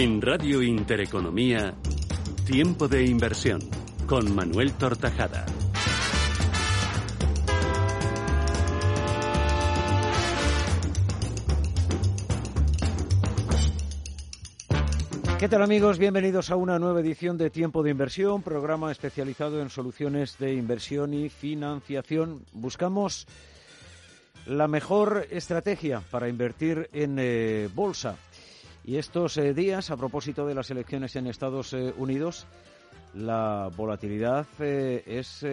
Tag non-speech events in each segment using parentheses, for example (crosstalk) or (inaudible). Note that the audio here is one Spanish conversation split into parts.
En Radio Intereconomía, Tiempo de Inversión, con Manuel Tortajada. ¿Qué tal amigos? Bienvenidos a una nueva edición de Tiempo de Inversión, programa especializado en soluciones de inversión y financiación. Buscamos la mejor estrategia para invertir en eh, bolsa. Y estos eh, días, a propósito de las elecciones en Estados eh, Unidos, la volatilidad es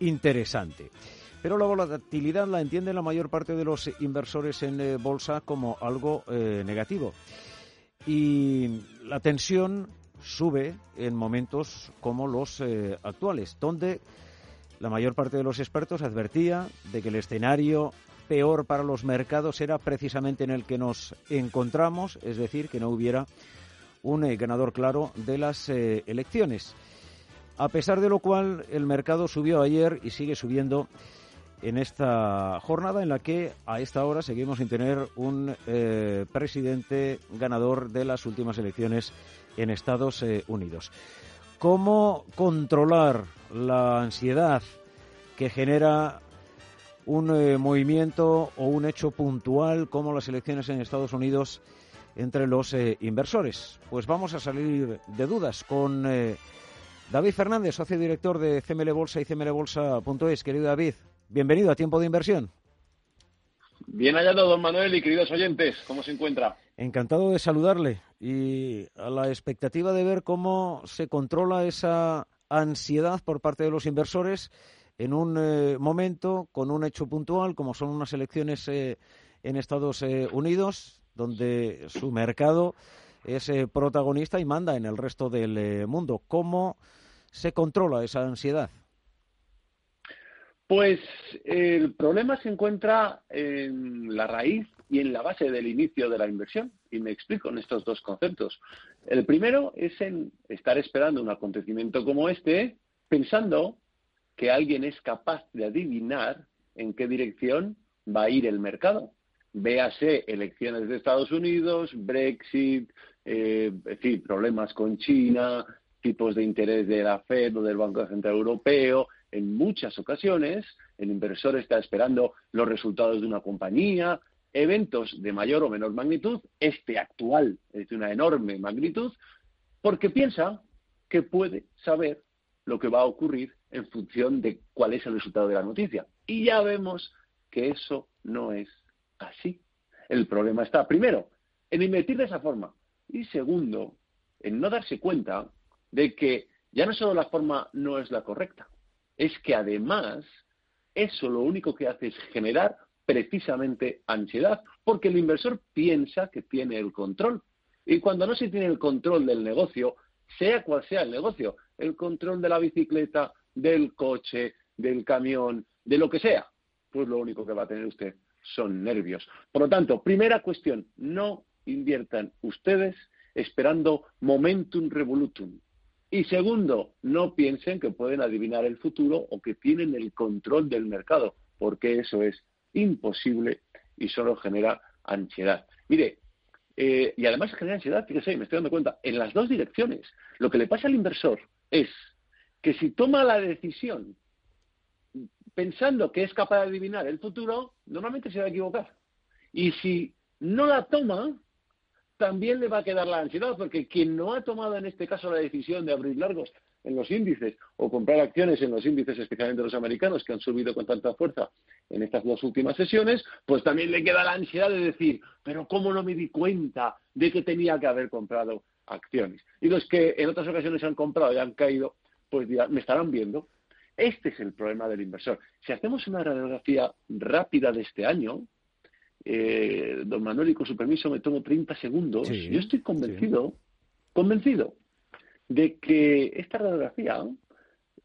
interesante. Pero la volatilidad la entiende la mayor parte de los inversores en bolsa como algo negativo y la tensión sube en momentos como los eh, actuales, donde la mayor parte de los expertos advertía de que el escenario peor para los mercados era precisamente en el que nos encontramos, es decir, que no hubiera un eh, ganador claro de las eh, elecciones. A pesar de lo cual, el mercado subió ayer y sigue subiendo en esta jornada en la que a esta hora seguimos sin tener un eh, presidente ganador de las últimas elecciones en Estados Unidos. ¿Cómo controlar la ansiedad que genera un eh, movimiento o un hecho puntual como las elecciones en Estados Unidos entre los inversores? Pues vamos a salir de dudas con David Fernández, socio director de CML Bolsa y cmlbolsa.es. Querido David, Bienvenido a Tiempo de Inversión. Bien hallado, don Manuel y queridos oyentes, ¿cómo se encuentra? Encantado de saludarle y a la expectativa de ver cómo se controla esa ansiedad por parte de los inversores en un eh, momento con un hecho puntual como son unas elecciones eh, en Estados eh, Unidos, donde su mercado es protagonista y manda en el resto del mundo. ¿Cómo se controla esa ansiedad? Pues el problema se encuentra en la raíz y en la base del inicio de la inversión. Y me explico en estos dos conceptos. El primero es en estar esperando un acontecimiento como este, pensando que alguien es capaz de adivinar en qué dirección va a ir el mercado. Véase elecciones de Estados Unidos, Brexit, eh, problemas con China, tipos de interés de la Fed o del Banco Central Europeo, en muchas ocasiones el inversor está esperando los resultados de una compañía, eventos de mayor o menor magnitud, este actual es de una enorme magnitud, porque piensa que puede saber lo que va a ocurrir en función de cuál es el resultado de la noticia. Y ya vemos que eso no es así. El problema está, primero, en invertir de esa forma y segundo, en no darse cuenta de que ya no solo la forma no es la correcta, es que además eso lo único que hace es generar precisamente ansiedad, porque el inversor piensa que tiene el control. Y cuando no se tiene el control del negocio, sea cual sea el negocio, el control de la bicicleta, del coche, del camión, de lo que sea, pues lo único que va a tener usted son nervios. Por lo tanto, primera cuestión, no inviertan ustedes esperando momentum revolutum. Y segundo, no piensen que pueden adivinar el futuro o que tienen el control del mercado, porque eso es imposible y solo genera ansiedad. Mire, eh, y además genera ansiedad, fíjese, me estoy dando cuenta, en las dos direcciones. Lo que le pasa al inversor es que si toma la decisión pensando que es capaz de adivinar el futuro, normalmente se va a equivocar. Y si no la toma, también le va a quedar la ansiedad, porque quien no ha tomado en este caso la decisión de abrir largos en los índices o comprar acciones en los índices, especialmente los americanos, que han subido con tanta fuerza en estas dos últimas sesiones, pues también le queda la ansiedad de decir, pero ¿cómo no me di cuenta de que tenía que haber comprado acciones? Y los que en otras ocasiones han comprado y han caído, pues me estarán viendo. Este es el problema del inversor. Si hacemos una radiografía rápida de este año, eh, don Manuel, y con su permiso me tomo 30 segundos. Yo estoy convencido, convencido de que esta radiografía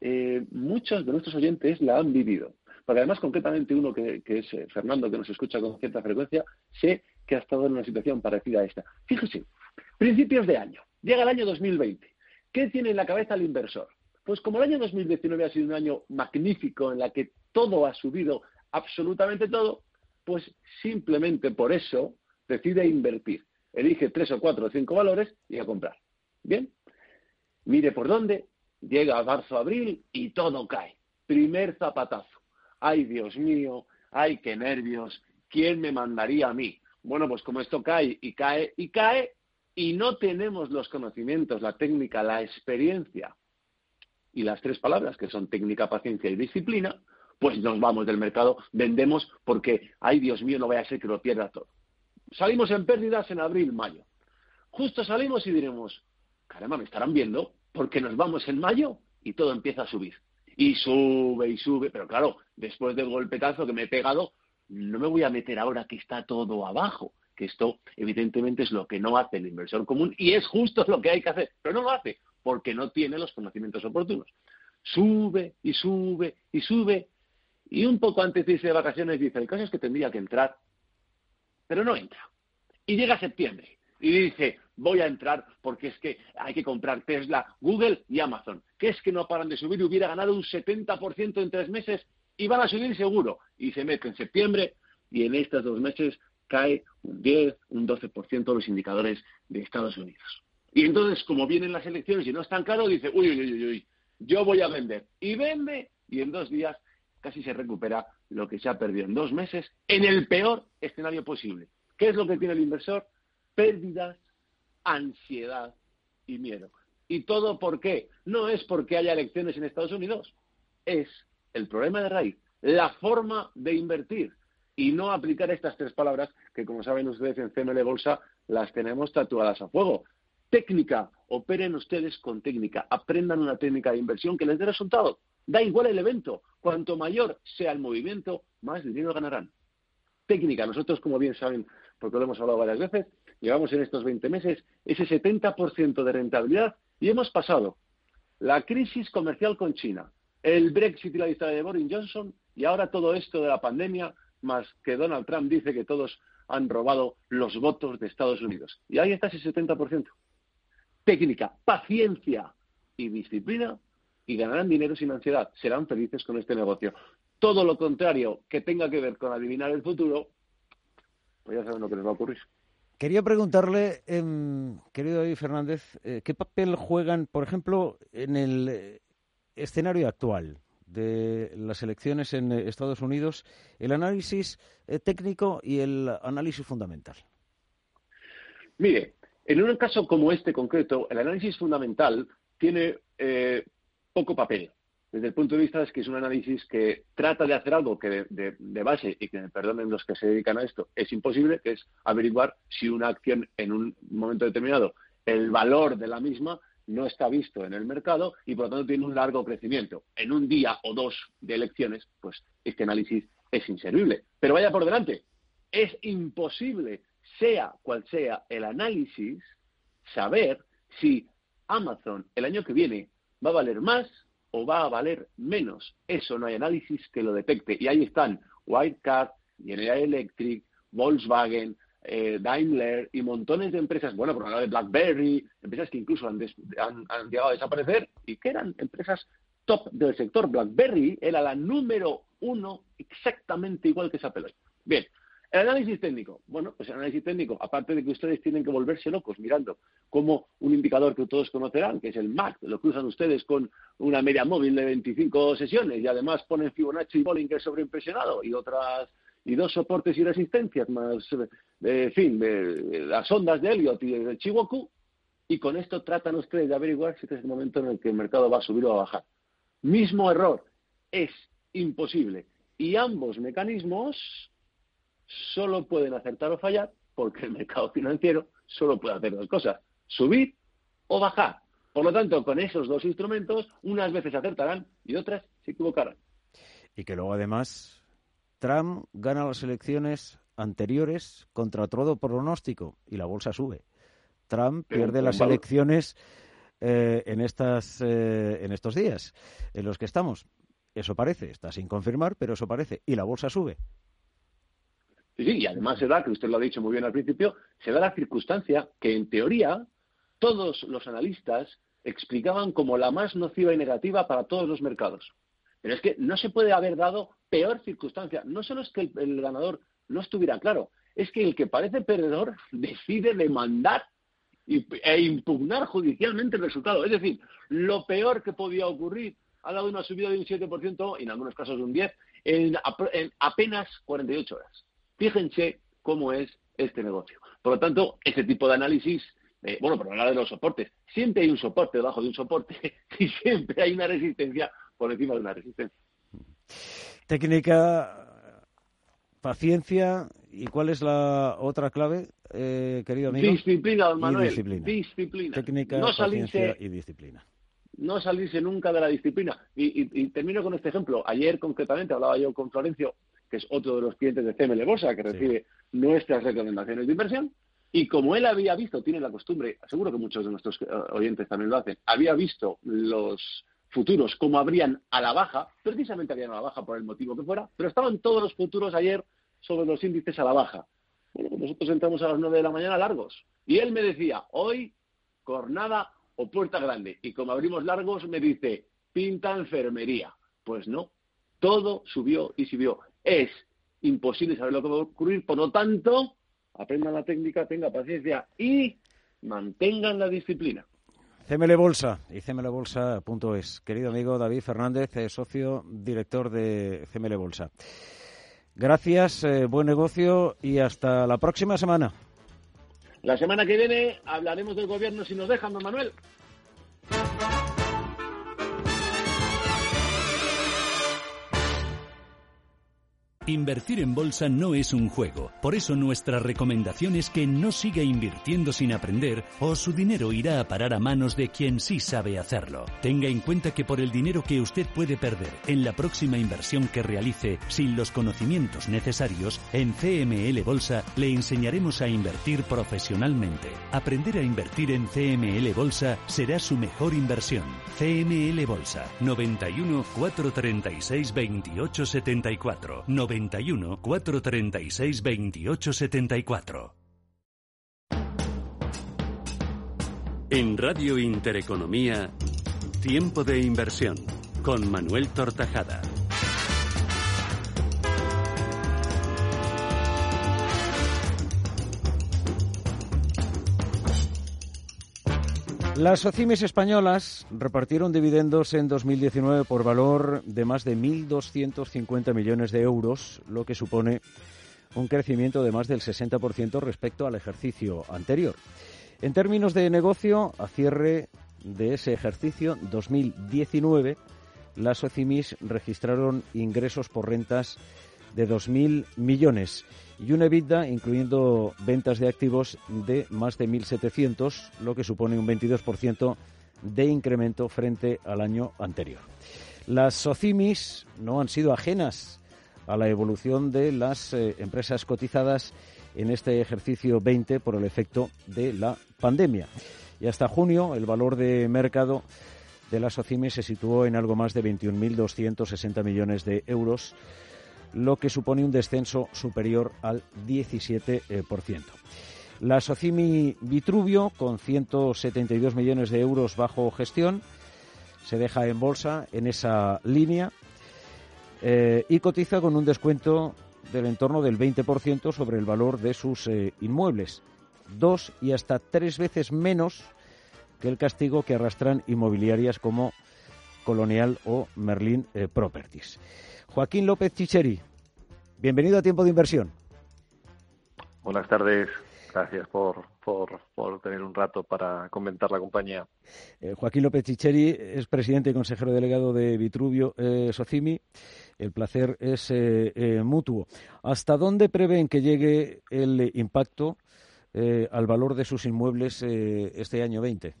eh, muchos de nuestros oyentes la han vivido. Porque además, concretamente, uno que, es eh, Fernando, que nos escucha con cierta frecuencia, sé que ha estado en una situación parecida a esta. Fíjese, principios de año, llega el año 2020. ¿Qué tiene en la cabeza el inversor? Pues como el año 2019 ha sido un año magnífico en la que todo ha subido, absolutamente todo, pues simplemente por eso decide invertir. elige tres o cuatro o cinco valores y a comprar. Bien, mire por dónde, llega a marzo, abril y todo cae. Primer zapatazo. Ay, Dios mío, ay, qué nervios, ¿quién me mandaría a mí? Bueno, pues como esto cae y cae y cae y no tenemos los conocimientos, la técnica, la experiencia y las tres palabras que son técnica, paciencia y disciplina, pues nos vamos del mercado, vendemos porque, ay Dios mío, no vaya a ser que lo pierda todo. Salimos en pérdidas en abril, mayo. Justo salimos y diremos, caramba, me estarán viendo porque nos vamos en mayo y todo empieza a subir. Y sube y sube, pero claro, después del golpetazo que me he pegado, no me voy a meter ahora que está todo abajo, que esto evidentemente es lo que no hace el inversor común y es justo (laughs) lo que hay que hacer, pero no lo hace porque no tiene los conocimientos oportunos. Sube y sube y sube y un poco antes de irse de vacaciones dice, el caso es que tendría que entrar, pero no entra. Y llega septiembre y dice, voy a entrar porque es que hay que comprar Tesla, Google y Amazon, que es que no paran de subir y hubiera ganado un 70% en tres meses y van a subir seguro. Y se mete en septiembre y en estos dos meses cae un 10, un 12% de los indicadores de Estados Unidos. Y entonces, como vienen las elecciones y no es tan caro, dice, uy, uy, uy, uy, yo voy a vender. Y vende y en dos días casi se recupera lo que se ha perdido en dos meses en el peor escenario posible. ¿Qué es lo que tiene el inversor? Pérdidas, ansiedad y miedo. ¿Y todo por qué? No es porque haya elecciones en Estados Unidos, es el problema de raíz, la forma de invertir y no aplicar estas tres palabras que, como saben ustedes, en CML Bolsa las tenemos tatuadas a fuego. Técnica, operen ustedes con técnica, aprendan una técnica de inversión que les dé resultado. Da igual el evento, cuanto mayor sea el movimiento, más dinero ganarán. Técnica, nosotros, como bien saben, porque lo hemos hablado varias veces, llevamos en estos 20 meses ese 70% de rentabilidad y hemos pasado la crisis comercial con China, el Brexit y la dictadura de Boris Johnson y ahora todo esto de la pandemia, más que Donald Trump dice que todos han robado los votos de Estados Unidos. Y ahí está ese 70%. Técnica, paciencia y disciplina y ganarán dinero sin ansiedad. Serán felices con este negocio. Todo lo contrario que tenga que ver con adivinar el futuro, pues ya saben lo que les va a ocurrir. Quería preguntarle, em, querido David Fernández, eh, ¿qué papel juegan, por ejemplo, en el eh, escenario actual de las elecciones en eh, Estados Unidos, el análisis eh, técnico y el análisis fundamental? Mire, en un caso como este concreto, el análisis fundamental tiene eh, poco papel. Desde el punto de vista de que es un análisis que trata de hacer algo que de, base, y que me perdonen los que se dedican a esto, es imposible, que es averiguar si una acción en un momento determinado, el valor de la misma no está visto en el mercado y por lo tanto tiene un largo crecimiento. En un día o dos de elecciones, pues este análisis es inservible. Pero vaya por delante, es imposible, sea cual sea el análisis, saber si Amazon el año que viene va a valer más o va a valer menos. Eso no hay análisis que lo detecte. Y ahí están Wildcard, General Electric, Volkswagen, eh, Daimler y montones de empresas, bueno, por de BlackBerry, empresas que incluso han, llegado a desaparecer y que eran empresas top del sector. BlackBerry era la número uno exactamente igual que esa pelota. Bien, el análisis técnico. Bueno, pues el análisis técnico, aparte de que ustedes tienen que volverse locos mirando como un indicador que todos conocerán, que es el MAC, lo cruzan ustedes con una media móvil de 25 sesiones y además ponen Fibonacci y Bollinger sobreimpresionado y otras y dos soportes y resistencias más, en fin, de, las ondas de Elliot y de Chihuahua, y con esto tratan ustedes de averiguar si este es el momento en el que el mercado va a subir o a bajar. Mismo error, es imposible. Y ambos mecanismos solo pueden acertar o fallar porque el mercado financiero solo puede hacer dos cosas, subir o bajar. Por lo tanto, con esos dos instrumentos, unas veces acertarán y otras se equivocarán. Y que luego además Trump gana las elecciones anteriores contra todo pronóstico y la bolsa sube. Trump pierde las elecciones eh, en, estas, eh, en estos días en los que estamos. Eso parece, está sin confirmar, pero eso parece. Y la bolsa sube. Sí, y además se da, que usted lo ha dicho muy bien al principio, se da la circunstancia que en teoría todos los analistas explicaban como la más nociva y negativa para todos los mercados. Pero es que no se puede haber dado peor circunstancia. No solo es que el, ganador no estuviera claro, es que el que parece perdedor (laughs) decide demandar e impugnar judicialmente el resultado. Es decir, lo peor que podía ocurrir ha dado una subida de un 7% y en algunos casos de un 10% en, apenas 48 horas. Fíjense cómo es este negocio. Por lo tanto, ese tipo de análisis, eh, bueno, por hablar de los soportes, siempre hay un soporte debajo de un soporte (laughs) y siempre hay una resistencia por encima de una resistencia. Técnica, paciencia y ¿cuál es la otra clave, eh, querido amigo? Disciplina, don Manuel. disciplina. Técnica, paciencia y disciplina no salirse nunca de la disciplina. Y, termino con este ejemplo. Ayer, concretamente, hablaba yo con Florencio, que es otro de los clientes de CML Bolsa, que recibe nuestras recomendaciones de inversión. Y como él había visto, tiene la costumbre, seguro que muchos de nuestros eh, oyentes también lo hacen, había visto los futuros como abrían a la baja, precisamente habían a la baja por el motivo que fuera, pero estaban todos los futuros ayer sobre los índices a la baja. Bueno, pues nosotros entramos a las nueve de la mañana largos. Y él me decía, hoy, jornada o puerta grande. Y como abrimos largos, me dice, pinta enfermería. Pues no, todo subió y subió. Es imposible saber lo que va a ocurrir, por lo tanto, aprendan la técnica, tengan paciencia y mantengan la disciplina. CML Bolsa y cmlbolsa.es. Querido amigo David Fernández, eh, socio director de CML Bolsa. Gracias, eh, buen negocio y hasta la próxima semana. La semana que viene hablaremos del gobierno si nos dejan, don Manuel. Invertir en bolsa no es un juego, por eso nuestra recomendación es que no siga invirtiendo sin aprender o su dinero irá a parar a manos de quien sí sabe hacerlo. Tenga en cuenta que por el dinero que usted puede perder en la próxima inversión que realice sin los conocimientos necesarios, en CML Bolsa le enseñaremos a invertir profesionalmente. Aprender a invertir en CML Bolsa será su mejor inversión. CML Bolsa 91 436 28 74 91 436 28 74. En Radio Intereconomía, Tiempo de Inversión, con Manuel Tortajada. Las SOCIMES españolas repartieron dividendos en 2019 por valor de más de 1.250 millones de euros, lo que supone un crecimiento de más del 60% respecto al ejercicio anterior. En términos de negocio, a cierre de ese ejercicio 2019, las SOCIMIS registraron ingresos por rentas de 2.000 millones y una EBITDA, incluyendo ventas de activos, de más de 1.700, lo que supone un 22% de incremento frente al año anterior. Las SOCIMIS no han sido ajenas a la evolución de las eh, empresas cotizadas en este ejercicio 20 por el efecto de la pandemia. Y hasta junio el valor de mercado de las SOCIMIS se situó en algo más de 21.260 millones de euros, lo que supone un descenso superior al 17%. La Socimi Vitruvio, con 172 millones de euros bajo gestión, se deja en bolsa en esa línea eh, y cotiza con un descuento del entorno del 20% sobre el valor de sus eh, inmuebles, dos y hasta tres veces menos que el castigo que arrastran inmobiliarias como Colonial o Merlin eh, Properties. Joaquín López Chicheri, bienvenido a Tiempo de Inversión. Buenas tardes, gracias por, por, tener un rato para comentar la compañía. Eh, Joaquín López Chicheri es presidente y consejero delegado de Vitruvio eh, Socimi. El placer es eh, mutuo. ¿Hasta dónde prevén que llegue el impacto al valor de sus inmuebles este año 20?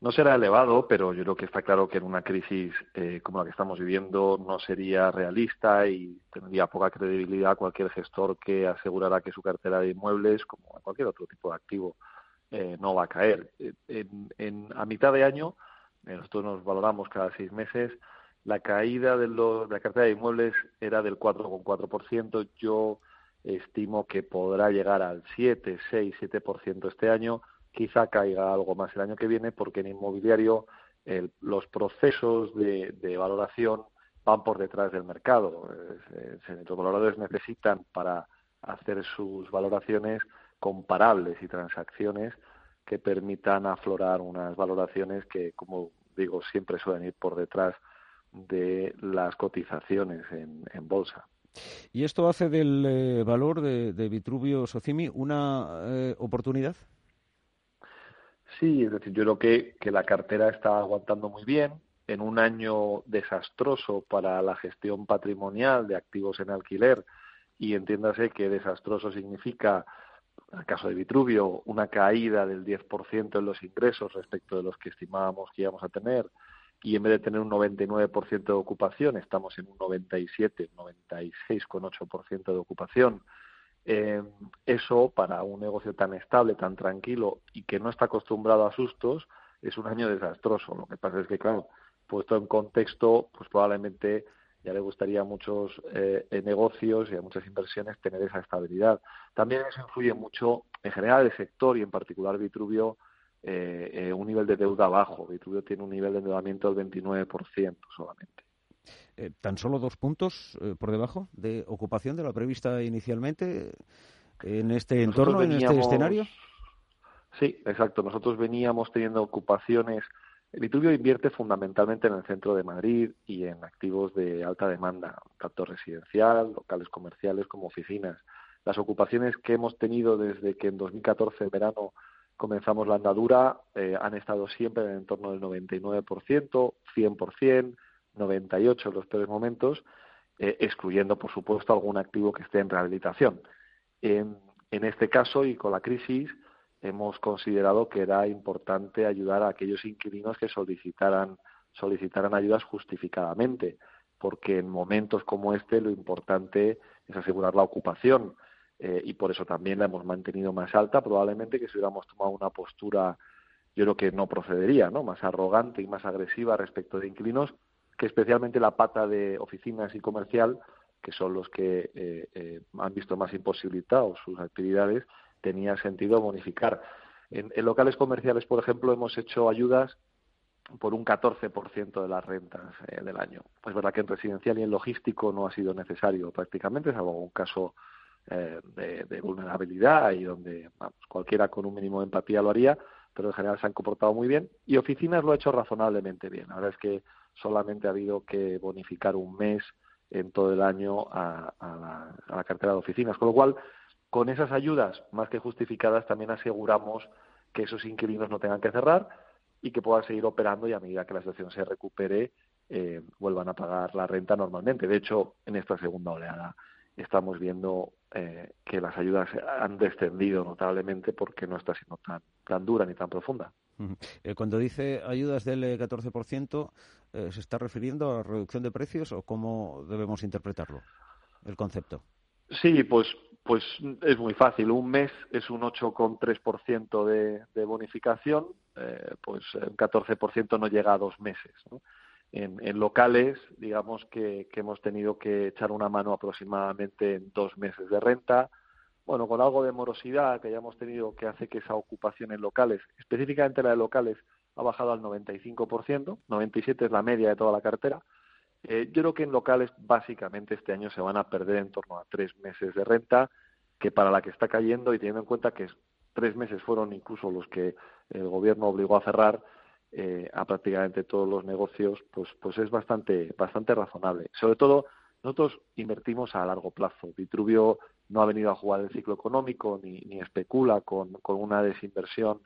No será elevado, pero yo creo que está claro que en una crisis eh, como la que estamos viviendo no sería realista y tendría poca credibilidad cualquier gestor que asegurara que su cartera de inmuebles, como cualquier otro tipo de activo, eh, no va a caer. En, a mitad de año, eh, nosotros nos valoramos cada seis meses, la caída de, de la cartera de inmuebles era del 4,4%. Yo estimo que podrá llegar al 7, 6, 7% este año quizá caiga algo más el año que viene porque en inmobiliario los procesos de, valoración van por detrás del mercado. los valoradores necesitan para hacer sus valoraciones comparables y transacciones que permitan aflorar unas valoraciones que, como digo, siempre suelen ir por detrás de las cotizaciones en, bolsa. ¿Y esto hace del eh, valor de, Vitruvio Socimi una eh, oportunidad? Sí, es decir, yo creo que, que la cartera está aguantando muy bien. En un año desastroso para la gestión patrimonial de activos en alquiler, y entiéndase que desastroso significa, en el caso de Vitruvio, una caída del 10% en los ingresos respecto de los que estimábamos que íbamos a tener, y en vez de tener un 99% de ocupación, estamos en un 97, 96,8% de ocupación. Eh, eso para un negocio tan estable, tan tranquilo y que no está acostumbrado a sustos, es un año desastroso. Lo que pasa es que, claro, puesto en contexto, pues probablemente ya le gustaría a muchos eh, negocios y a muchas inversiones tener esa estabilidad. También eso influye mucho, en general, el sector y en particular Vitruvio, eh, eh, un nivel de deuda bajo. Vitruvio tiene un nivel de endeudamiento del 29% solamente. Eh, ¿Tan solo dos puntos por debajo de ocupación de la prevista inicialmente en este entorno, en este escenario? Sí, exacto. Nosotros veníamos teniendo ocupaciones. Vitruvio invierte fundamentalmente en el centro de Madrid y en activos de alta demanda, tanto residencial, locales comerciales como oficinas. Las ocupaciones que hemos tenido desde que en 2014, en verano, comenzamos la andadura, eh, han estado siempre en el entorno del 99%, 100%, 98% en los peores momentos, eh, excluyendo, por supuesto, algún activo que esté en rehabilitación. En, en este caso, y con la crisis, hemos considerado que era importante ayudar a aquellos inquilinos que solicitaran, solicitaran ayudas justificadamente, porque en momentos como este lo importante es asegurar la ocupación eh, y por eso también la hemos mantenido más alta, probablemente que si hubiéramos tomado una postura, yo creo que no procedería, ¿no? Más arrogante y más agresiva respecto de inquilinos, que especialmente la pata de oficinas y comercial, que son los que eh, eh, han visto más imposibilitados sus actividades, tenía sentido bonificar. En, en, locales comerciales, por ejemplo, hemos hecho ayudas por un 14% de las rentas del año. Pues verdad que en residencial y en logístico no ha sido necesario prácticamente, salvo un caso eh, de, vulnerabilidad y donde cualquiera con un mínimo de empatía lo haría, pero en general se han comportado muy bien. Y oficinas lo ha hecho razonablemente bien. La verdad es que solamente ha habido que bonificar un mes en todo el año a, la, cartera de oficinas. Con lo cual, con esas ayudas más que justificadas, también aseguramos que esos inquilinos no tengan que cerrar y que puedan seguir operando y a medida que la situación se recupere, eh, vuelvan a pagar la renta normalmente. De hecho, en esta segunda oleada estamos viendo eh, que las ayudas han descendido notablemente porque no está siendo tan dura ni tan profunda. Eh, cuando dice ayudas del 14%, eh, ¿se está refiriendo a la reducción de precios o cómo debemos interpretarlo, el concepto? Sí, pues, pues es muy fácil. Un mes es un 8,3% de, de bonificación, pues un 14% no llega a dos meses. ¿no? en, locales, digamos que, hemos tenido que echar una mano aproximadamente en dos meses de renta. Bueno, con algo de morosidad que hayamos tenido que hace que esa ocupación en locales, específicamente la de locales, ha bajado al 95%, 97% es la media de toda la cartera. Eh, yo creo que en locales básicamente este año se van a perder en torno a tres meses de renta, que para la que está cayendo y teniendo en cuenta que tres meses fueron incluso los que el gobierno obligó a cerrar, eh, a prácticamente todos los negocios, pues, pues es bastante, bastante razonable. Sobre todo, nosotros invertimos a largo plazo. Vitruvio no ha venido a jugar el ciclo económico ni, ni especula con, con una desinversión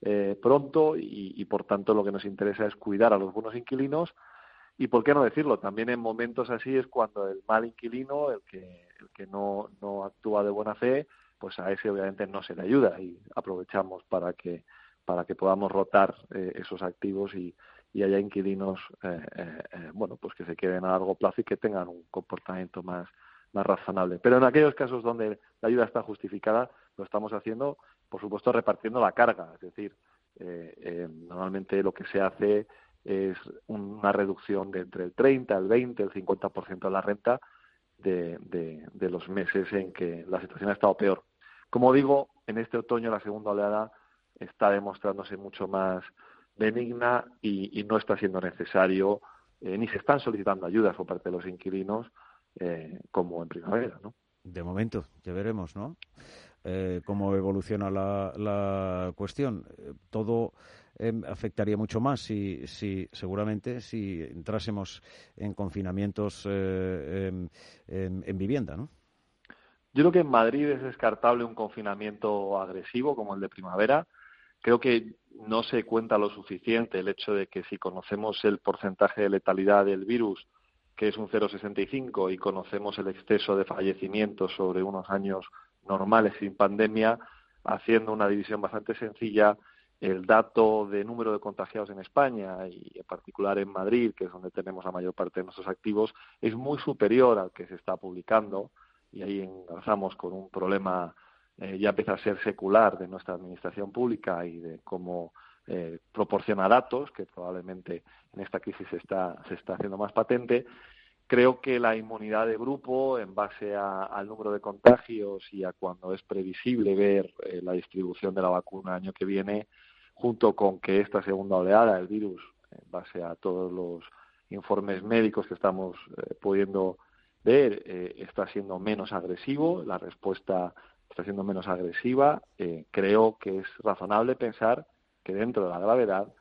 eh, pronto y, y, por tanto, lo que nos interesa es cuidar a los buenos inquilinos y, ¿por qué no decirlo? También en momentos así es cuando el mal inquilino, el que, el que no, no actúa de buena fe, pues a ese obviamente no se le ayuda y aprovechamos para que para que podamos rotar eh, esos activos y, haya inquilinos eh, eh, bueno pues que se queden a largo plazo y que tengan un comportamiento más más razonable. Pero en aquellos casos donde la ayuda está justificada lo estamos haciendo por supuesto repartiendo la carga. Es decir normalmente lo que se hace es una reducción de entre el 30 el 20 el 50% de la renta de, de los meses en que la situación ha estado peor. Como digo en este otoño la segunda oleada está demostrándose mucho más benigna y, no está siendo necesario eh, ni se están solicitando ayudas por parte de los inquilinos eh, como en primavera, ¿no? De momento, ya veremos, ¿no? Eh, cómo evoluciona la, la cuestión. Eh, todo afectaría mucho más si, si, seguramente, si entrásemos en confinamientos eh, em, em, en vivienda, ¿no? Yo creo que en Madrid es descartable un confinamiento agresivo como el de primavera. Creo que no se cuenta lo suficiente el hecho de que si conocemos el porcentaje de letalidad del virus, que es un 0,65, y conocemos el exceso de fallecimientos sobre unos años normales sin pandemia, haciendo una división bastante sencilla, el dato de número de contagiados en España y en particular en Madrid, que es donde tenemos la mayor parte de nuestros activos, es muy superior al que se está publicando y ahí enlazamos con un problema eh, ya empieza a ser secular de nuestra administración pública y de cómo eh, proporciona datos, que probablemente en esta crisis se está, se está haciendo más patente. Creo que la inmunidad de grupo, en base al número de contagios y a cuando es previsible ver eh, la distribución de la vacuna año que viene, junto con que esta segunda oleada del virus, en base a todos los informes médicos que estamos pudiendo ver eh, está siendo menos agresivo, la respuesta está siendo menos agresiva. Eh, creo que es razonable pensar que dentro de la gravedad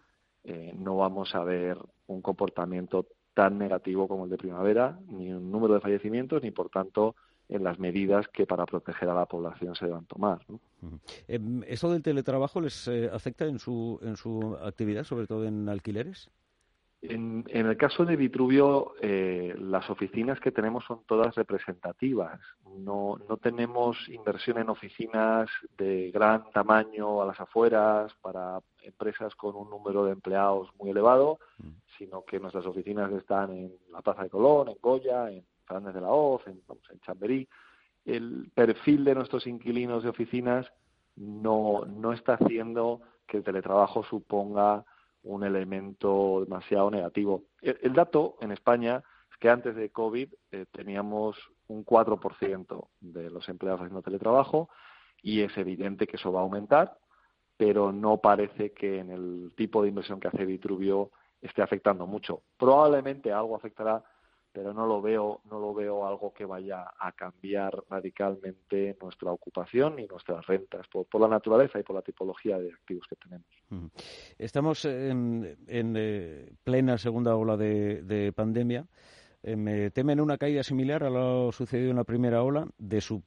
eh, no vamos a ver un comportamiento tan negativo como el de primavera, ni un número de fallecimientos, ni por tanto en las medidas que para proteger a la población se deban tomar. Em, ¿Eso del teletrabajo les afecta en su, en su actividad, sobre todo en alquileres? En, el caso de Vitruvio, eh, las oficinas que tenemos son todas representativas. No, no tenemos inversión en oficinas de gran tamaño a las afueras para empresas con un número de empleados muy elevado, mm. sino que nuestras oficinas están en la Plaza de Colón, en Goya, en Fernández de la Hoz, en, en Chamberí. El perfil de nuestros inquilinos de oficinas no, no está haciendo que el teletrabajo suponga un elemento demasiado negativo. El, dato en España es que antes de COVID eh, teníamos un 4% de los empleados haciendo teletrabajo y es evidente que eso va a aumentar, pero no parece que en el tipo de inversión que hace Vitruvio esté afectando mucho. Probablemente algo afectará pero no lo veo, no lo veo algo que vaya a cambiar radicalmente nuestra ocupación y nuestras rentas por, la naturaleza y por la tipología de activos que tenemos. Estamos en, eh, plena segunda ola de, pandemia. Eh, me temen una caída similar a lo sucedido en la primera ola. De su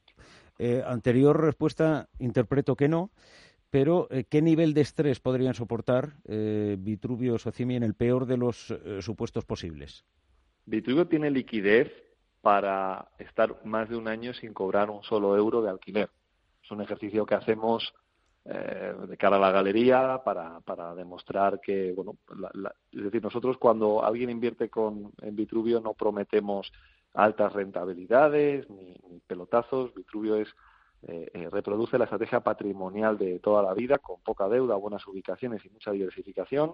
eh, anterior respuesta interpreto que no. Pero, ¿qué nivel de estrés podrían soportar Vitruvio Socimi en el peor de los supuestos posibles? Vitruvio tiene liquidez para estar más de un año sin cobrar un solo euro de alquiler. Es un ejercicio que hacemos eh, de cara a la galería para, para demostrar que, bueno, es decir, nosotros cuando alguien invierte con, en Vitruvio no prometemos altas rentabilidades ni, pelotazos. Vitruvio es eh, eh, reproduce la estrategia patrimonial de toda la vida con poca deuda, buenas ubicaciones y mucha diversificación.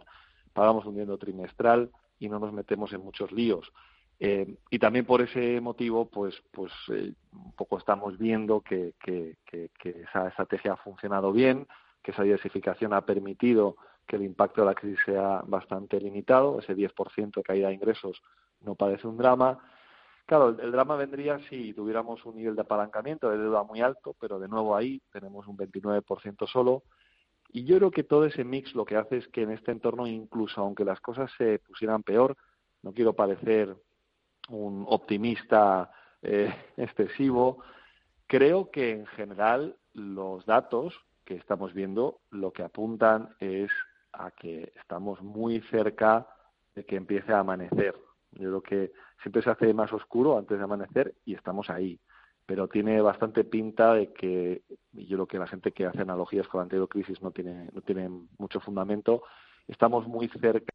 Pagamos un dinero trimestral y no nos metemos en muchos líos. Eh, y también por ese motivo, pues, pues eh, un poco estamos viendo que, que, esa estrategia ha funcionado bien, que esa diversificación ha permitido que el impacto de la crisis sea bastante limitado, ese 10% de caída de ingresos no parece un drama. Claro, el, el, drama vendría si tuviéramos un nivel de apalancamiento de deuda muy alto, pero de nuevo ahí tenemos un 29% solo, y yo creo que todo ese mix lo que hace es que en este entorno, incluso aunque las cosas se pusieran peor, no quiero parecer un optimista eh, (laughs) excesivo, creo que en general los datos que estamos viendo lo que apuntan es a que estamos muy cerca de que empiece a amanecer. Yo creo que siempre se hace más oscuro antes de amanecer y estamos ahí pero tiene bastante pinta de que yo creo que la gente que hace analogías con la anterior crisis no tiene no tiene mucho fundamento. Estamos muy cerca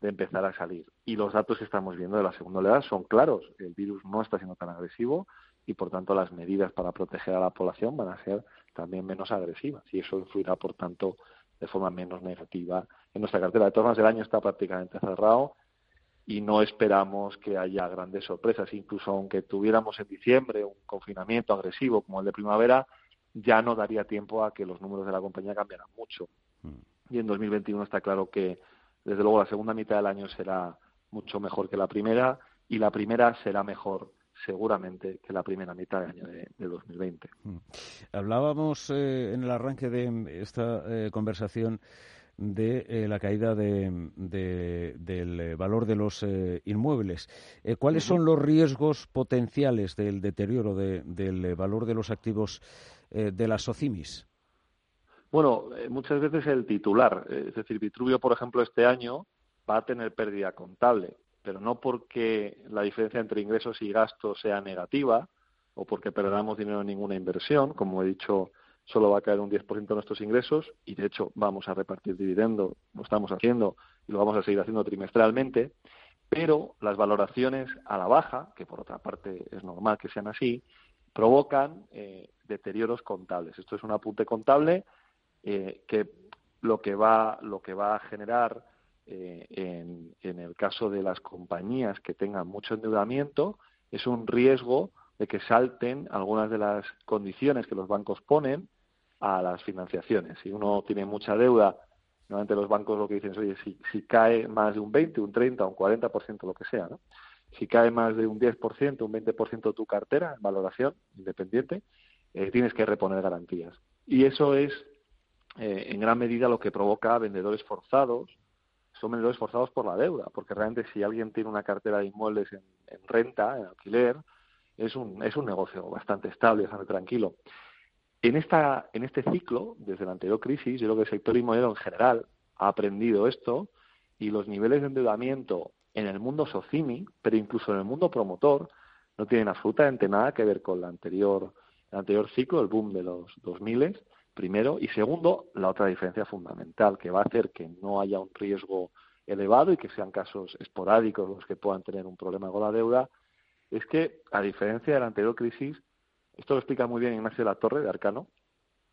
de empezar a salir. Y los datos que estamos viendo de la segunda oleada son claros. El virus no está siendo tan agresivo y por tanto las medidas para proteger a la población van a ser también menos agresivas. Y eso influirá por tanto de forma menos negativa en nuestra cartera. De todas maneras el año está prácticamente cerrado y no esperamos que haya grandes sorpresas. Incluso aunque tuviéramos en diciembre un confinamiento agresivo como el de primavera, ya no daría tiempo a que los números de la compañía cambiaran mucho. Mm. Y en 2021 está claro que, desde luego, la segunda mitad del año será mucho mejor que la primera y la primera será mejor seguramente que la primera mitad del año de, 2020. Mm. Hablábamos en el arranque de esta conversación de eh, la caída del eh, valor de los eh, inmuebles. ¿Cuáles son los riesgos potenciales del deterioro del valor de los activos de las SOCIMIS? Bueno, muchas veces el titular, es decir, Vitruvio, por ejemplo, este año va a tener pérdida contable, pero no porque la diferencia entre ingresos y gastos sea negativa o porque perdamos dinero en ninguna inversión, como he dicho solo va a caer un 10% de nuestros ingresos y de hecho vamos a repartir dividendo, lo estamos haciendo y lo vamos a seguir haciendo trimestralmente, pero las valoraciones a la baja, que por otra parte es normal que sean así, provocan eh, deterioros contables. Esto es un apunte contable eh, que lo que va lo que va a generar eh, en, en el caso de las compañías que tengan mucho endeudamiento es un riesgo de que salten algunas de las condiciones que los bancos ponen a las financiaciones. Si uno tiene mucha deuda, normalmente los bancos lo que dicen es, oye, si, si cae más de un 20, un 30, un 40%, lo que sea, ¿no? Si cae más de un 10%, un 20% tu cartera en valoración independiente, eh, tienes que reponer garantías. Y eso es, eh, en gran medida, lo que provoca vendedores forzados, son vendedores forzados por la deuda, porque realmente si alguien tiene una cartera de inmuebles en, en renta, en alquiler, es un, es un negocio bastante estable, bastante tranquilo. En, esta, en este ciclo, desde la anterior crisis, yo creo que el sector inmobiliario en general ha aprendido esto y los niveles de endeudamiento en el mundo socimi, pero incluso en el mundo promotor, no tienen absolutamente nada que ver con la anterior, el anterior ciclo, el boom de los 2000, primero, y segundo, la otra diferencia fundamental que va a hacer que no haya un riesgo elevado y que sean casos esporádicos los que puedan tener un problema con la deuda, es que, a diferencia de la anterior crisis, esto lo explica muy bien Ignacio de la Torre, de Arcano.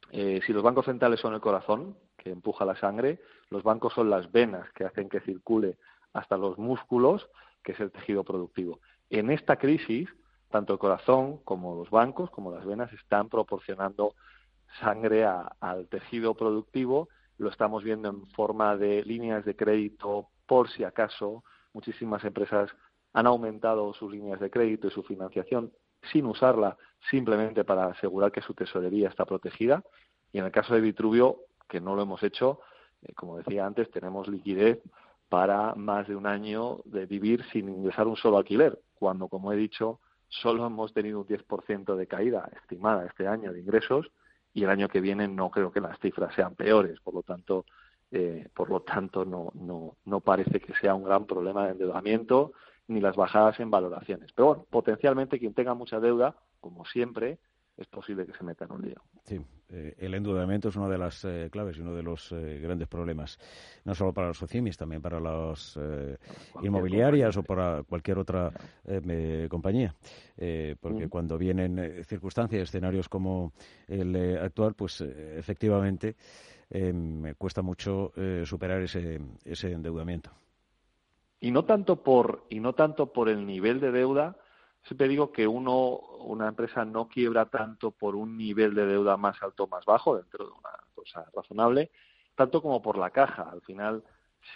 Eh, si los bancos centrales son el corazón, que empuja la sangre, los bancos son las venas que hacen que circule hasta los músculos, que es el tejido productivo. En esta crisis, tanto el corazón como los bancos, como las venas, están proporcionando sangre al tejido productivo. Lo estamos viendo en forma de líneas de crédito, por si acaso. Muchísimas empresas han aumentado sus líneas de crédito y su financiación sin usarla simplemente para asegurar que su tesorería está protegida. Y en el caso de Vitruvio, que no lo hemos hecho, eh, como decía antes, tenemos liquidez para más de un año de vivir sin ingresar un solo alquiler, cuando, como he dicho, solo hemos tenido un 10% de caída estimada este año de ingresos y el año que viene no creo que las cifras sean peores. Por lo tanto, eh, por lo tanto no, no, no parece que sea un gran problema de endeudamiento ni las bajadas en valoraciones. Pero bueno, potencialmente quien tenga mucha deuda, como siempre, es posible que se meta en un lío. Sí, eh, el endeudamiento es una de las eh, claves y uno de los eh, grandes problemas, no solo para los socimis, también para las inmobiliarias o para cualquier otra compañía. porque mm. cuando vienen circunstancias, escenarios como el actual, pues efectivamente me cuesta mucho superar ese, ese endeudamiento y no tanto por y no tanto por el nivel de deuda siempre digo que uno una empresa no quiebra tanto por un nivel de deuda más alto o más bajo dentro de una cosa razonable tanto como por la caja. Al final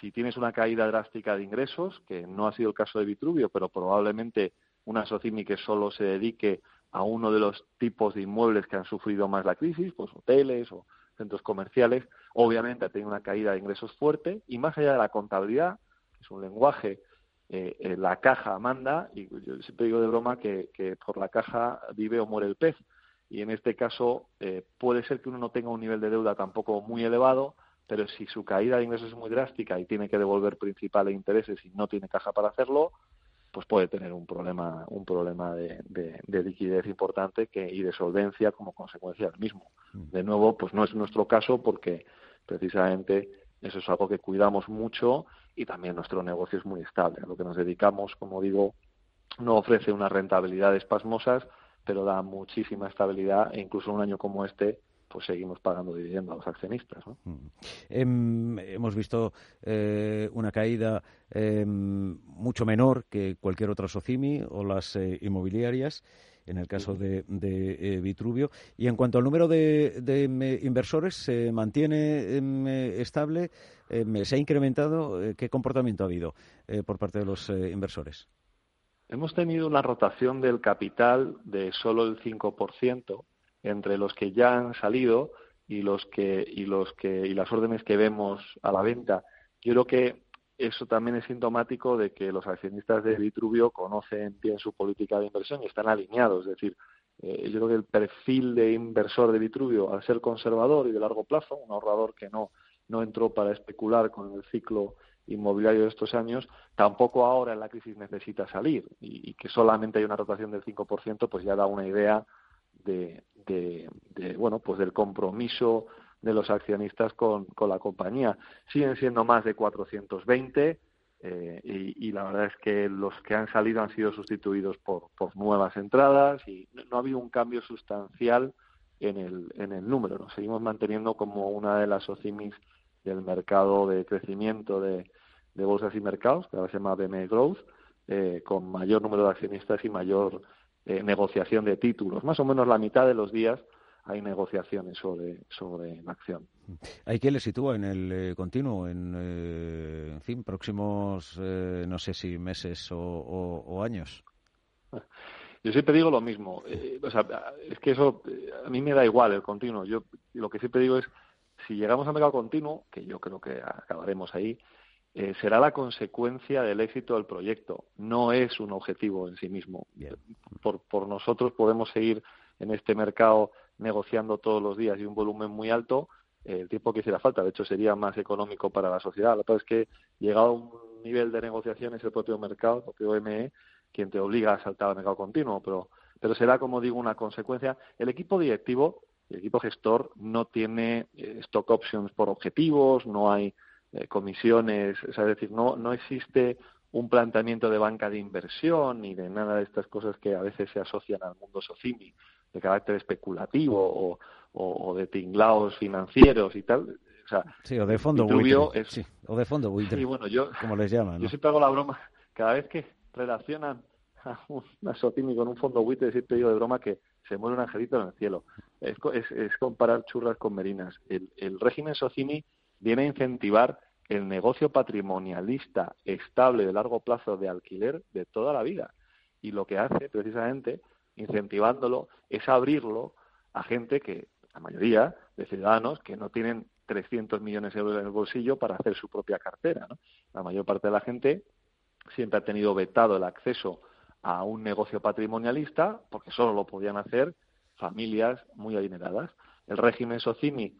si tienes una caída drástica de ingresos que no ha sido el caso de Vitruvio pero probablemente una socimi que solo se dedique a uno de los tipos de inmuebles que han sufrido más la crisis pues hoteles o centros comerciales obviamente ha tenido una caída de ingresos fuerte y más allá de la contabilidad es un lenguaje, eh, eh, la caja manda, y yo siempre digo de broma que, por la caja vive o muere el pez. Y en este caso eh, puede ser que uno no tenga un nivel de deuda tampoco muy elevado, pero si su caída de ingresos es muy drástica y tiene que devolver principales intereses y no tiene caja para hacerlo, pues puede tener un problema, un problema de, de, liquidez importante que, y de solvencia como consecuencia del mismo. Mm. De nuevo, pues no es nuestro caso porque precisamente eso es algo que cuidamos mucho y también nuestro negocio es muy estable. A lo que nos dedicamos, como digo, no ofrece unas rentabilidades pasmosas, pero da muchísima estabilidad e incluso un año como este pues seguimos pagando dividendos a los accionistas. Mm. Em, hemos visto eh, una caída em, mucho menor que cualquier otra SOCIMI o las eh, inmobiliarias en el caso de, eh, Vitruvio. Y en cuanto al número de, em, inversores, ¿se mantiene em, estable? Em, ¿Se ha incrementado? Eh, ¿Qué comportamiento ha habido eh, por parte de los inversores? hemos tenido una rotación del capital de solo el 5% entre los que ya han salido y los que y los que y las órdenes que vemos a la venta. Yo creo que eso también es sintomático de que los accionistas de Vitruvio conocen bien su política de inversión y están alineados. Es decir, eh, yo creo que el perfil de inversor de Vitruvio, al ser conservador y de largo plazo, un ahorrador que no, no entró para especular con el ciclo inmobiliario de estos años, tampoco ahora en la crisis necesita salir y, que solamente hay una rotación del 5%, pues ya da una idea de, de, bueno, pues del compromiso de los accionistas con, con la compañía. Siguen siendo más de 420 eh, y, la verdad es que los que han salido han sido sustituidos por, por nuevas entradas y no, ha habido un cambio sustancial en el, en el número. Nos seguimos manteniendo como una de las OCIMIS del mercado de crecimiento de, de bolsas y mercados, que ahora se llama BME Growth, eh, con mayor número de accionistas y mayor eh, negociación de títulos. Más o menos la mitad de los días hay negociaciones sobre, sobre la acción. ¿Hay quien le sitúa en el eh, continuo, en, eh, en fin, próximos, eh, no sé si meses o, años? Yo siempre digo lo mismo. o sea, es que eso a mí me da igual el continuo. Yo lo que siempre digo es, si llegamos a mercado continuo, que yo creo que acabaremos ahí, será la consecuencia del éxito del proyecto. No es un objetivo en sí mismo. Por, por nosotros podemos seguir en este mercado negociando todos los días y un volumen muy alto, eh, el tiempo que hiciera falta. De hecho, sería más económico para la sociedad. Lo que es que, llegado a un nivel de negociación, es el propio mercado, el propio OME, quien te obliga a saltar al mercado continuo, pero, pero será, como digo, una consecuencia. El equipo directivo, el equipo gestor, no tiene eh, stock options por objetivos, no hay eh, comisiones, es decir, no, no existe un planteamiento de banca de inversión ni de nada de estas cosas que a veces se asocian al mundo socimi de carácter especulativo o, de tinglaos financieros y tal. O sea, sí, o de fondo sí, o de fondo buitre. bueno, yo, como les llaman. Yo siempre hago la broma. Cada vez que relacionan a una Sotimi con un fondo buitre, siempre digo de broma que se muere un angelito en el cielo. Es, es, comparar churras con merinas. El, el régimen Socimi viene a incentivar el negocio patrimonialista estable de largo plazo de alquiler de toda la vida. Y lo que hace precisamente incentivándolo, es abrirlo a gente que, la mayoría de ciudadanos, que no tienen 300 millones de euros en el bolsillo para hacer su propia cartera. La mayor parte de la gente siempre ha tenido vetado el acceso a un negocio patrimonialista porque solo lo podían hacer familias muy adineradas. El régimen Socimi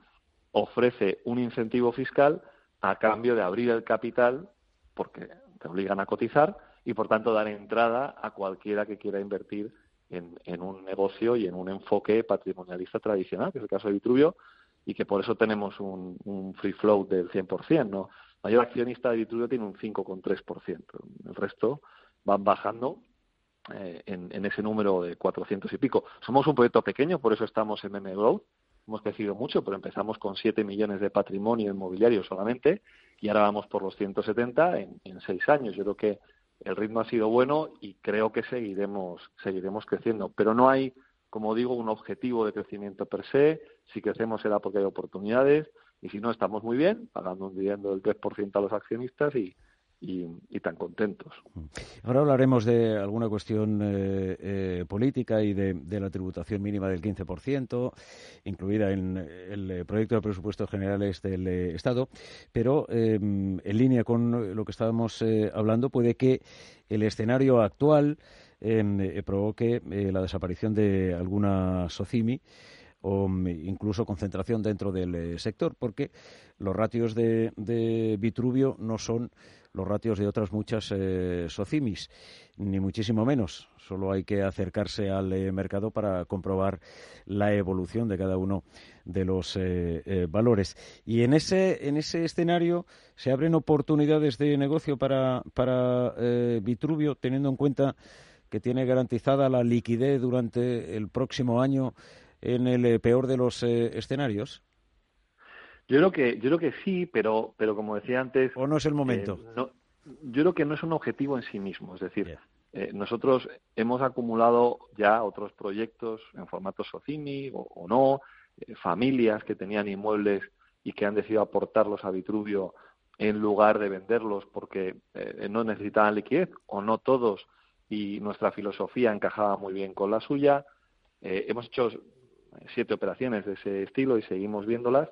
ofrece un incentivo fiscal a cambio de abrir el capital porque te obligan a cotizar y por tanto dar entrada a cualquiera que quiera invertir en, un negocio y en un enfoque patrimonialista tradicional, que es el caso de Vitruvio, y que por eso tenemos un, free float del 100%. ¿no? El mayor accionista de Vitruvio tiene un 5,3%. El resto van bajando eh, en, ese número de 400 y pico. Somos un proyecto pequeño, por eso estamos en MM Growth. Hemos crecido mucho, pero empezamos con 7 millones de patrimonio inmobiliario solamente y ahora vamos por los 170 en, en seis años. Yo creo que el ritmo ha sido bueno y creo que seguiremos, seguiremos creciendo. Pero no hay, como digo, un objetivo de crecimiento per se. Si crecemos será porque hay oportunidades y si no, estamos muy bien, pagando un dividendo del 3% a los accionistas y, y, tan contentos. Ahora hablaremos de alguna cuestión eh, eh, política y de, la tributación mínima del 15%, incluida en el eh, proyecto de presupuestos generales del Estado, pero en línea con lo que estábamos hablando, puede que el escenario actual provoque la desaparición de alguna SOCIMI o mm, incluso concentración dentro del sector, porque los ratios de, de Vitruvio no son los ratios de otras muchas eh, socimis, ni muchísimo menos. Solo hay que acercarse al eh, mercado para comprobar la evolución de cada uno de los eh, valores. Y en ese, en ese escenario se abren oportunidades de negocio para, para Vitruvio, teniendo en cuenta que tiene garantizada la liquidez durante el próximo año en el peor de los escenarios. Yo creo que, yo creo que sí, pero, pero como decía antes. ¿O no es el momento? Eh, yo creo que no es un objetivo en sí mismo. Es decir, eh, nosotros hemos acumulado ya otros proyectos en formato Socimi o, no, eh, familias que tenían inmuebles y que han decidido aportarlos a Vitruvio en lugar de venderlos porque no necesitaban liquidez o no todos y nuestra filosofía encajaba muy bien con la suya. Eh, hemos hecho siete operaciones de ese estilo y seguimos viéndolas,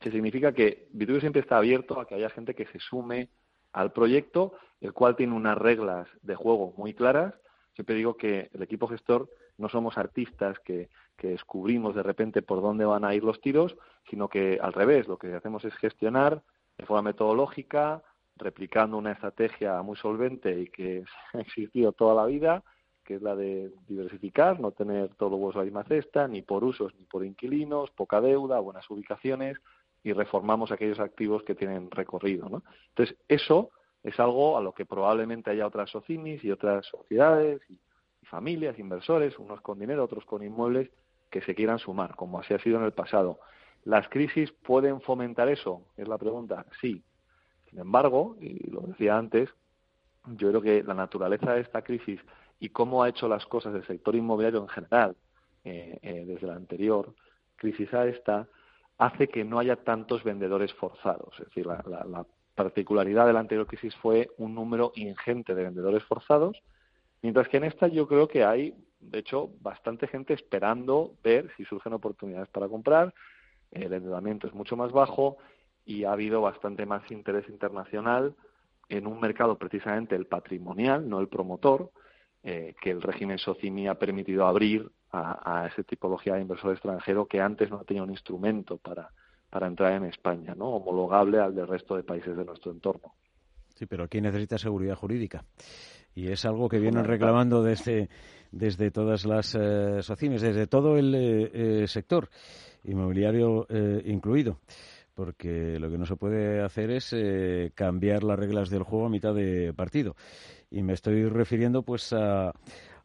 que significa que Vitruvio siempre está abierto a que haya gente que se sume al proyecto, el cual tiene unas reglas de juego muy claras. Siempre digo que el equipo gestor no somos artistas que, que descubrimos de repente por dónde van a ir los tiros, sino que al revés, lo que hacemos es gestionar de forma metodológica, replicando una estrategia muy solvente y que (laughs) ha existido toda la vida, que es la de diversificar, no tener todos los huevos en la misma cesta, ni por usos ni por inquilinos, poca deuda, buenas ubicaciones, y reformamos aquellos activos que tienen recorrido. ¿no? Entonces, eso es algo a lo que probablemente haya otras socinis y otras sociedades y, familias, inversores, unos con dinero, otros con inmuebles, que se quieran sumar, como así ha sido en el pasado. ¿Las crisis pueden fomentar eso? Es la pregunta. Sí, sin embargo, y lo decía antes, yo creo que la naturaleza de esta crisis y cómo ha hecho las cosas el sector inmobiliario en general eh, eh, desde la anterior crisis a esta hace que no haya tantos vendedores forzados. Es decir, la, la particularidad de la anterior crisis fue un número ingente de vendedores forzados, mientras que en esta yo creo que hay, de hecho, bastante gente esperando ver si surgen oportunidades para comprar. El endeudamiento es mucho más bajo y ha habido bastante más interés internacional en un mercado precisamente el patrimonial, no el promotor, eh, que el régimen SOCIMI ha permitido abrir a, a esa tipología de inversor extranjero que antes no tenía un instrumento para, para entrar en España, ¿no? homologable al del resto de países de nuestro entorno. Sí, pero aquí necesita seguridad jurídica. Y es algo que vienen reclamando desde, desde todas las eh, desde todo el eh, eh, sector inmobiliario incluido porque lo que no se puede hacer es eh, cambiar las reglas del juego a mitad de partido. Y me estoy refiriendo pues a,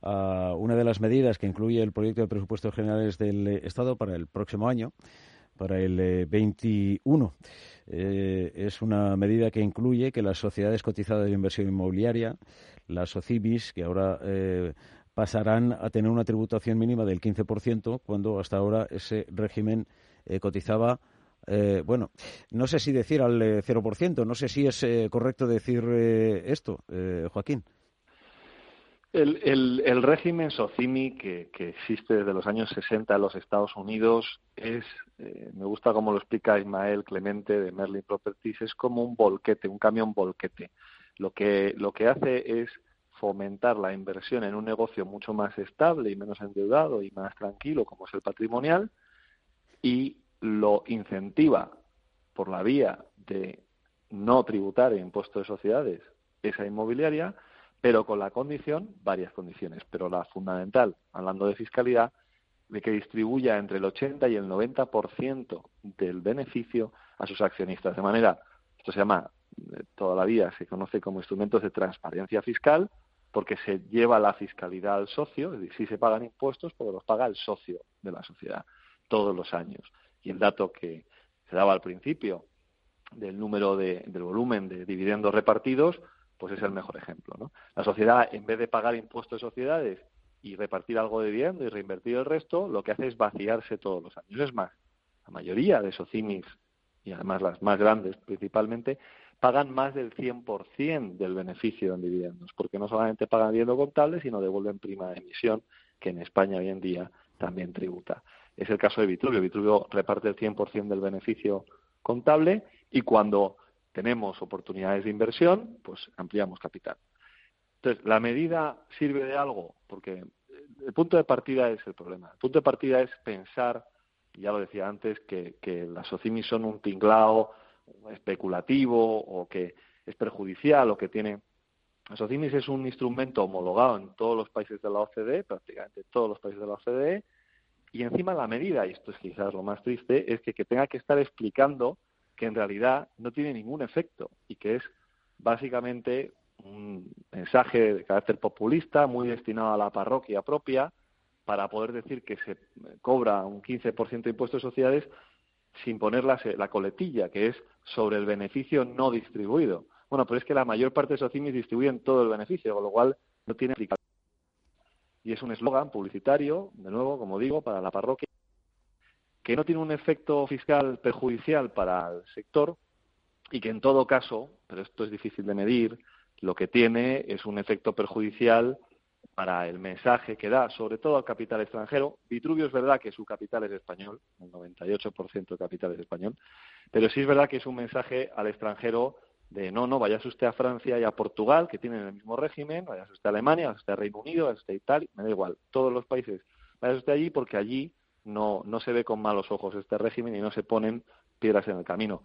una de las medidas que incluye el proyecto de presupuestos generales del Estado para el próximo año, para el 21. Eh, eh, es una medida que incluye que las sociedades cotizadas de inversión inmobiliaria, las SOCIBIS, que ahora pasarán a tener una tributación mínima del 15%, cuando hasta ahora ese régimen cotizaba eh, bueno, no sé si decir al 0%, eh, no sé si es eh, correcto decir esto, Joaquín. El, régimen SOCIMI que, existe desde los años 60 en los Estados Unidos es, me gusta como lo explica Ismael Clemente de Merlin Properties, es como un volquete, un camión volquete. Lo que, lo que hace es fomentar la inversión en un negocio mucho más estable y menos endeudado y más tranquilo como es el patrimonial y lo incentiva por la vía de no tributar en impuesto de sociedades esa inmobiliaria, pero con la condición, varias condiciones, pero la fundamental, hablando de fiscalidad, de que distribuya entre el 80 y el 90% del beneficio a sus accionistas. De manera, esto se llama, eh, toda la vida se conoce como instrumentos de transparencia fiscal, porque se lleva la fiscalidad al socio, es decir, si se pagan impuestos, porque los paga el socio de la sociedad todos los años y el dato que se daba al principio del número de, del volumen de dividendos repartidos, pues es el mejor ejemplo. ¿no? La sociedad, en vez de pagar impuestos de sociedades y repartir algo de dividendo y reinvertir el resto, lo que hace es vaciarse todos los años. Es más, la mayoría de socimis, y además las más grandes principalmente, pagan más del 100% del beneficio en dividendos, porque no solamente pagan dividendo contable, sino devuelven prima de emisión, que en España hoy en día también tributa es el caso de Vitruvio. Vitruvio reparte el 100% del beneficio contable y cuando tenemos oportunidades de inversión, pues ampliamos capital. Entonces, ¿la medida sirve de algo? Porque el punto de partida es el problema. El punto de partida es pensar, ya lo decía antes, que, que las OCIMI son un tinglao especulativo o que es perjudicial o que tiene... Las OCIMIS es un instrumento homologado en todos los países de la OCDE, prácticamente todos los países de la OCDE, y encima la medida, y esto es quizás lo más triste, es que, tenga que estar explicando que en realidad no tiene ningún efecto y que es básicamente un mensaje de carácter populista muy destinado a la parroquia propia para poder decir que se cobra un 15% de impuestos sociales sin poner la, la, coletilla, que es sobre el beneficio no distribuido. Bueno, pero es que la mayor parte de esos CIMIS distribuyen todo el beneficio, con lo cual no tiene y es un eslogan publicitario, de nuevo, como digo, para la parroquia, que no tiene un efecto fiscal perjudicial para el sector y que en todo caso, pero esto es difícil de medir, lo que tiene es un efecto perjudicial para el mensaje que da, sobre todo al capital extranjero. Vitruvio es verdad que su capital es español, el 98% de capital es español, pero sí es verdad que es un mensaje al extranjero de no, no, vayas usted a Francia y a Portugal, que tienen el mismo régimen, vayas usted a Alemania, vayas usted a Reino Unido, vayas usted a Italia, me da igual, todos los países, vayas usted allí porque allí no, no se ve con malos ojos este régimen y no se ponen piedras en el camino.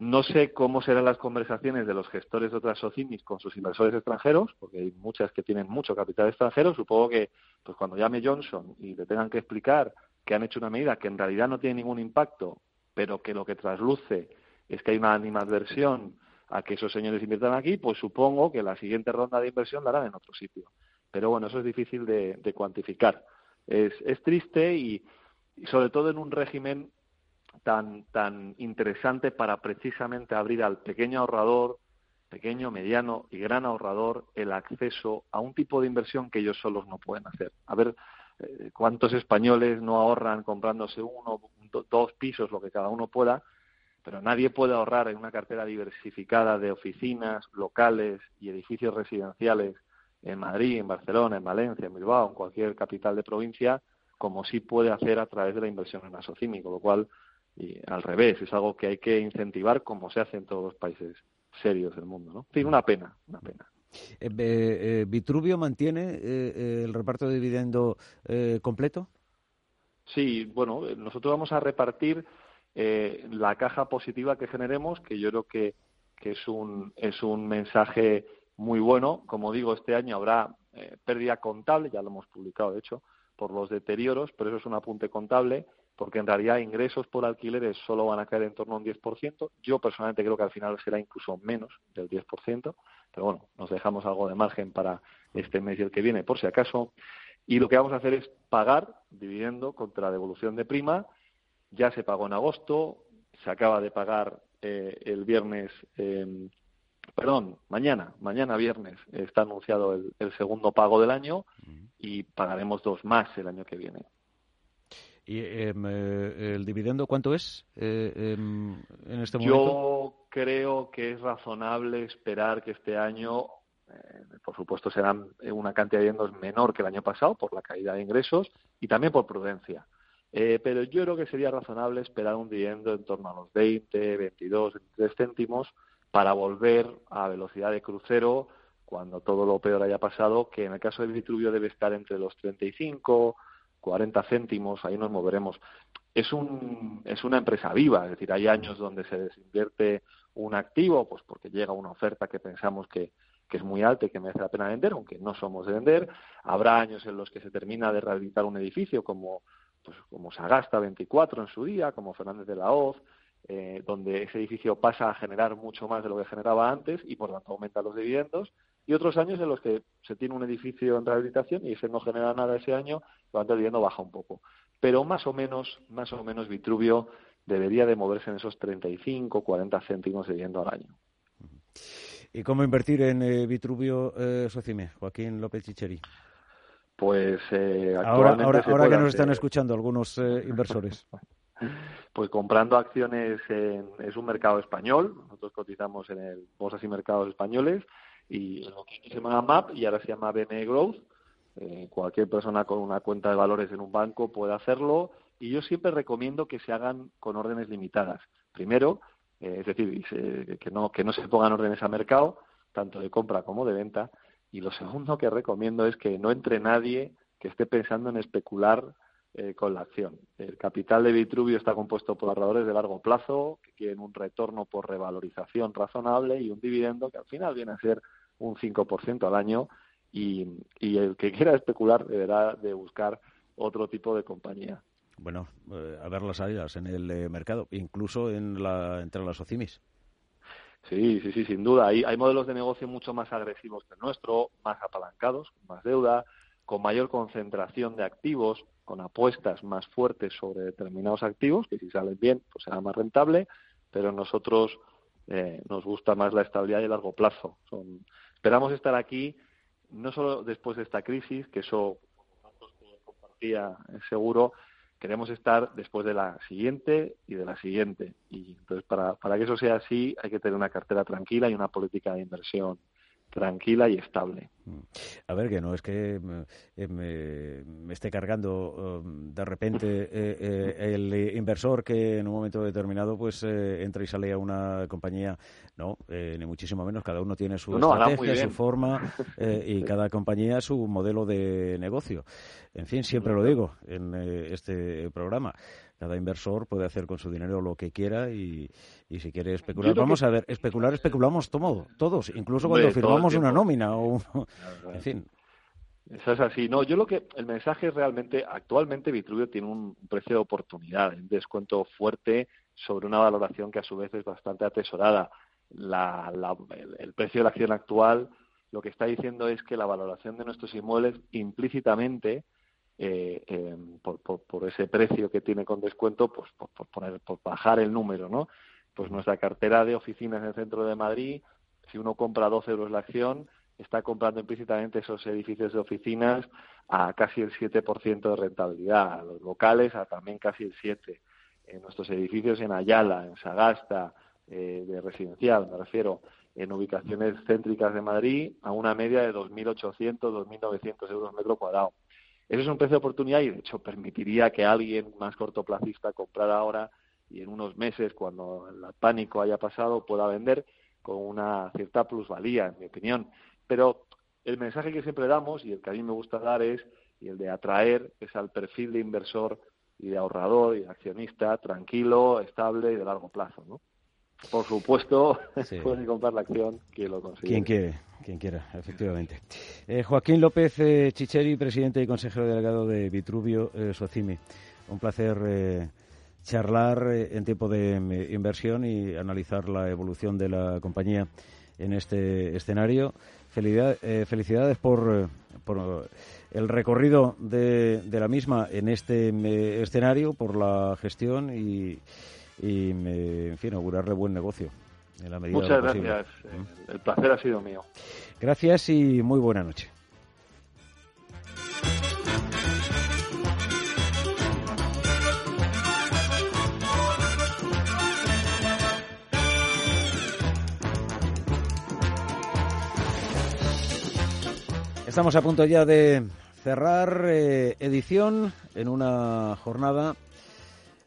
No sé cómo serán las conversaciones de los gestores de otras SOCIMIS con sus inversores extranjeros, porque hay muchas que tienen mucho capital extranjero. Supongo que pues cuando llame Johnson y le tengan que explicar que han hecho una medida que en realidad no tiene ningún impacto, pero que lo que trasluce es que hay una animadversión a que esos señores inviertan aquí, pues supongo que la siguiente ronda de inversión la harán en otro sitio. Pero bueno, eso es difícil de, cuantificar. Es, es triste y, sobre todo en un régimen tan, tan interesante para precisamente abrir al pequeño ahorrador, pequeño, mediano y gran ahorrador el acceso a un tipo de inversión que ellos solos no pueden hacer. A ver eh, cuántos españoles no ahorran comprándose uno, dos pisos, lo que cada uno pueda, pero nadie puede ahorrar en una cartera diversificada de oficinas, locales y edificios residenciales en Madrid, en Barcelona, en Valencia, en Bilbao, en cualquier capital de provincia, como sí puede hacer a través de la inversión en Asocimi, con lo cual y al revés, es algo que hay que incentivar como se hace en todos los países serios del mundo, ¿no? Sí, una pena, una pena. Eh, eh, ¿Vitruvio mantiene eh, el reparto de dividendo completo? Sí, bueno, nosotros vamos a repartir la caja positiva que generemos, que yo creo que, es, un, es un mensaje muy bueno. Como digo, este año habrá pérdida contable, ya lo hemos publicado, de hecho, por los deterioros, pero eso es un apunte contable porque en realidad ingresos por alquileres solo van a caer en torno a un 10%. Yo personalmente creo que al final será incluso menos del 10%, pero bueno, nos dejamos algo de margen para este mes y el que viene, por si acaso. Y lo que vamos a hacer es pagar dividendo contra devolución de prima. Ya se pagó en agosto, se acaba de pagar eh, el viernes, em, perdón, mañana, mañana viernes está anunciado el segundo pago del año y pagaremos dos más el año que viene. ¿Y em, eh, el dividendo cuánto es eh, em, en este momento? Yo creo que es razonable esperar que este año, eh, por supuesto, será una cantidad de dividendos menor que el año pasado por la caída de ingresos y también por prudencia. Pero yo creo que sería razonable esperar un dividendo en torno a los 20, 22, 23 céntimos para volver a velocidad de crucero cuando todo lo peor haya pasado, que en el caso de Vitruvio debe estar entre los 35 40 céntimos, ahí nos moveremos. Es, un, es una empresa viva, es decir, hay años donde se desinvierte un activo, pues porque llega una oferta que pensamos que, que es muy alta y que merece la pena vender, aunque no somos de vender. Habrá años en los que se termina de rehabilitar un edificio, como, pues, como Sagasta 24 en su día, como Fernández de la Hoz, eh, donde ese edificio pasa a generar mucho más de lo que generaba antes y por tanto aumenta los dividendos y otros años en los que se tiene un edificio en rehabilitación y ese no genera nada ese año, lo tanto el dividendo baja un poco. Pero más o menos, más o menos Vitruvio debería de moverse en esos 35, 40 céntimos de dividendo al año. ¿Y cómo invertir en eh, Vitruvio eh, Socime, Joaquín López Chicheri? Pues eh, ahora, ahora, ahora que nos están escuchando algunos eh, inversores. (laughs) Pues comprando acciones en, es un mercado español. Nosotros cotizamos en el bolsas y mercados españoles y lo que se llama MAP y ahora se llama BME Growth. Eh, cualquier persona con una cuenta de valores en un banco puede hacerlo y yo siempre recomiendo que se hagan con órdenes limitadas. Primero, eh, es decir, que, no, que no se pongan órdenes a mercado, tanto de compra como de venta. Y lo segundo que recomiendo es que no entre nadie que esté pensando en especular eh, con la acción. El capital de Vitruvio está compuesto por ahorradores de largo plazo que quieren un retorno por revalorización razonable y un dividendo que al final viene a ser un 5% al año y, el que quiera especular deberá de buscar otro tipo de compañía. Bueno, eh, a ver las salidas en el eh, mercado, incluso en la, entre las OCIMIS. Sí, sí, sí, sin duda. Hay, hay modelos de negocio mucho más agresivos que el nuestro, más apalancados, con más deuda, con mayor concentración de activos, con apuestas más fuertes sobre determinados activos, que si salen bien, pues será más rentable, pero nosotros eh, nos gusta más la estabilidad y el largo plazo. Son, Esperamos estar aquí no solo después de esta crisis, que eso compartía seguro, queremos estar después de la siguiente y de la siguiente. Y entonces, para, para que eso sea así, hay que tener una cartera tranquila y una política de inversión tranquila y estable. A ver, que no es que eh, me, esté cargando um, de repente eh, eh, el inversor que en un momento determinado pues entra y sale a una compañía. No, ni muchísimo menos. Cada uno tiene su estrategia, su forma (laughs) y cada compañía su modelo de negocio. En fin, siempre lo digo en este programa cada inversor puede hacer con su dinero lo que quiera y, si quiere especular. Vamos a ver, especular, especulamos todo, todos, incluso cuando firmamos una nómina o (laughs) en fin. Eso es así. No, yo lo que el mensaje es realmente actualmente Vitruvio tiene un precio de oportunidad, un descuento fuerte sobre una valoración que a su vez es bastante atesorada. el, precio de la acción actual lo que está diciendo es que la valoración de nuestros inmuebles implícitamente eh, em, por, por, ese precio que tiene con descuento, pues por, poner, por bajar el número, ¿no? Pues nuestra cartera de oficinas en el centro de Madrid, si uno compra 12 euros la acción, está comprando implícitamente esos edificios de oficinas a casi el 7% de rentabilidad, a los locales a también casi el 7%. En nuestros edificios en Ayala, en Sagasta, eh, de residencial, me refiero, en ubicaciones céntricas de Madrid, a una media de 2.800, 2.900 euros metro cuadrado. Ese es un precio de oportunidad y, de hecho, permitiría que alguien más cortoplacista comprara ahora y en unos meses, cuando el pánico haya pasado, pueda vender con una cierta plusvalía, en mi opinión. Pero el mensaje que siempre damos y el que a mí me gusta dar es y el de atraer es al perfil de inversor y de ahorrador y de accionista tranquilo, estable y de largo plazo, ¿no? Por supuesto, (laughs) pueden comprar la acción quien lo consiga. Quien quiere, quien quiera, efectivamente. Eh, Joaquín López eh, Chicheri, presidente y consejero delegado de Vitruvio eh, Socimi. Un placer charlar en tiempo de inversión y analizar la evolución de la compañía en este escenario. felicidades por, por el recorrido de, de la misma en este escenario, por la gestión y y, en fin, augurarle buen negocio. En la medida Muchas gracias. El placer ha sido mío. Gracias y muy buena noche. Estamos a punto ya de cerrar eh, edición en una jornada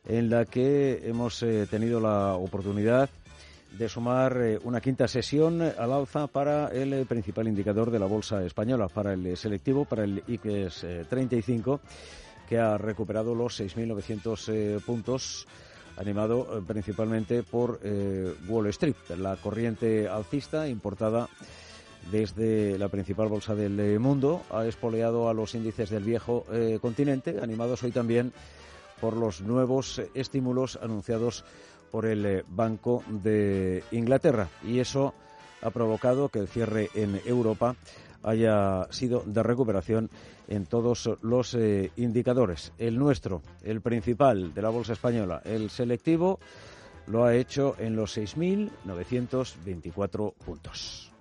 en la que hemos eh, tenido la oportunidad de sumar eh, una quinta sesión al alza para el eh, principal indicador de la bolsa española, para el selectivo, para el IPES 35, que ha recuperado los 6.900 puntos animado principalmente por Wall Street, la corriente alcista importada desde la principal bolsa del mundo, ha espoleado a los índices del viejo continente, animados hoy también por los nuevos estímulos anunciados por el eh, Banco de Inglaterra. Y eso ha provocado que el cierre en Europa haya sido de recuperación en todos los eh, indicadores. El nuestro, el principal de la bolsa española, el selectivo, lo ha hecho en los 6.924 puntos.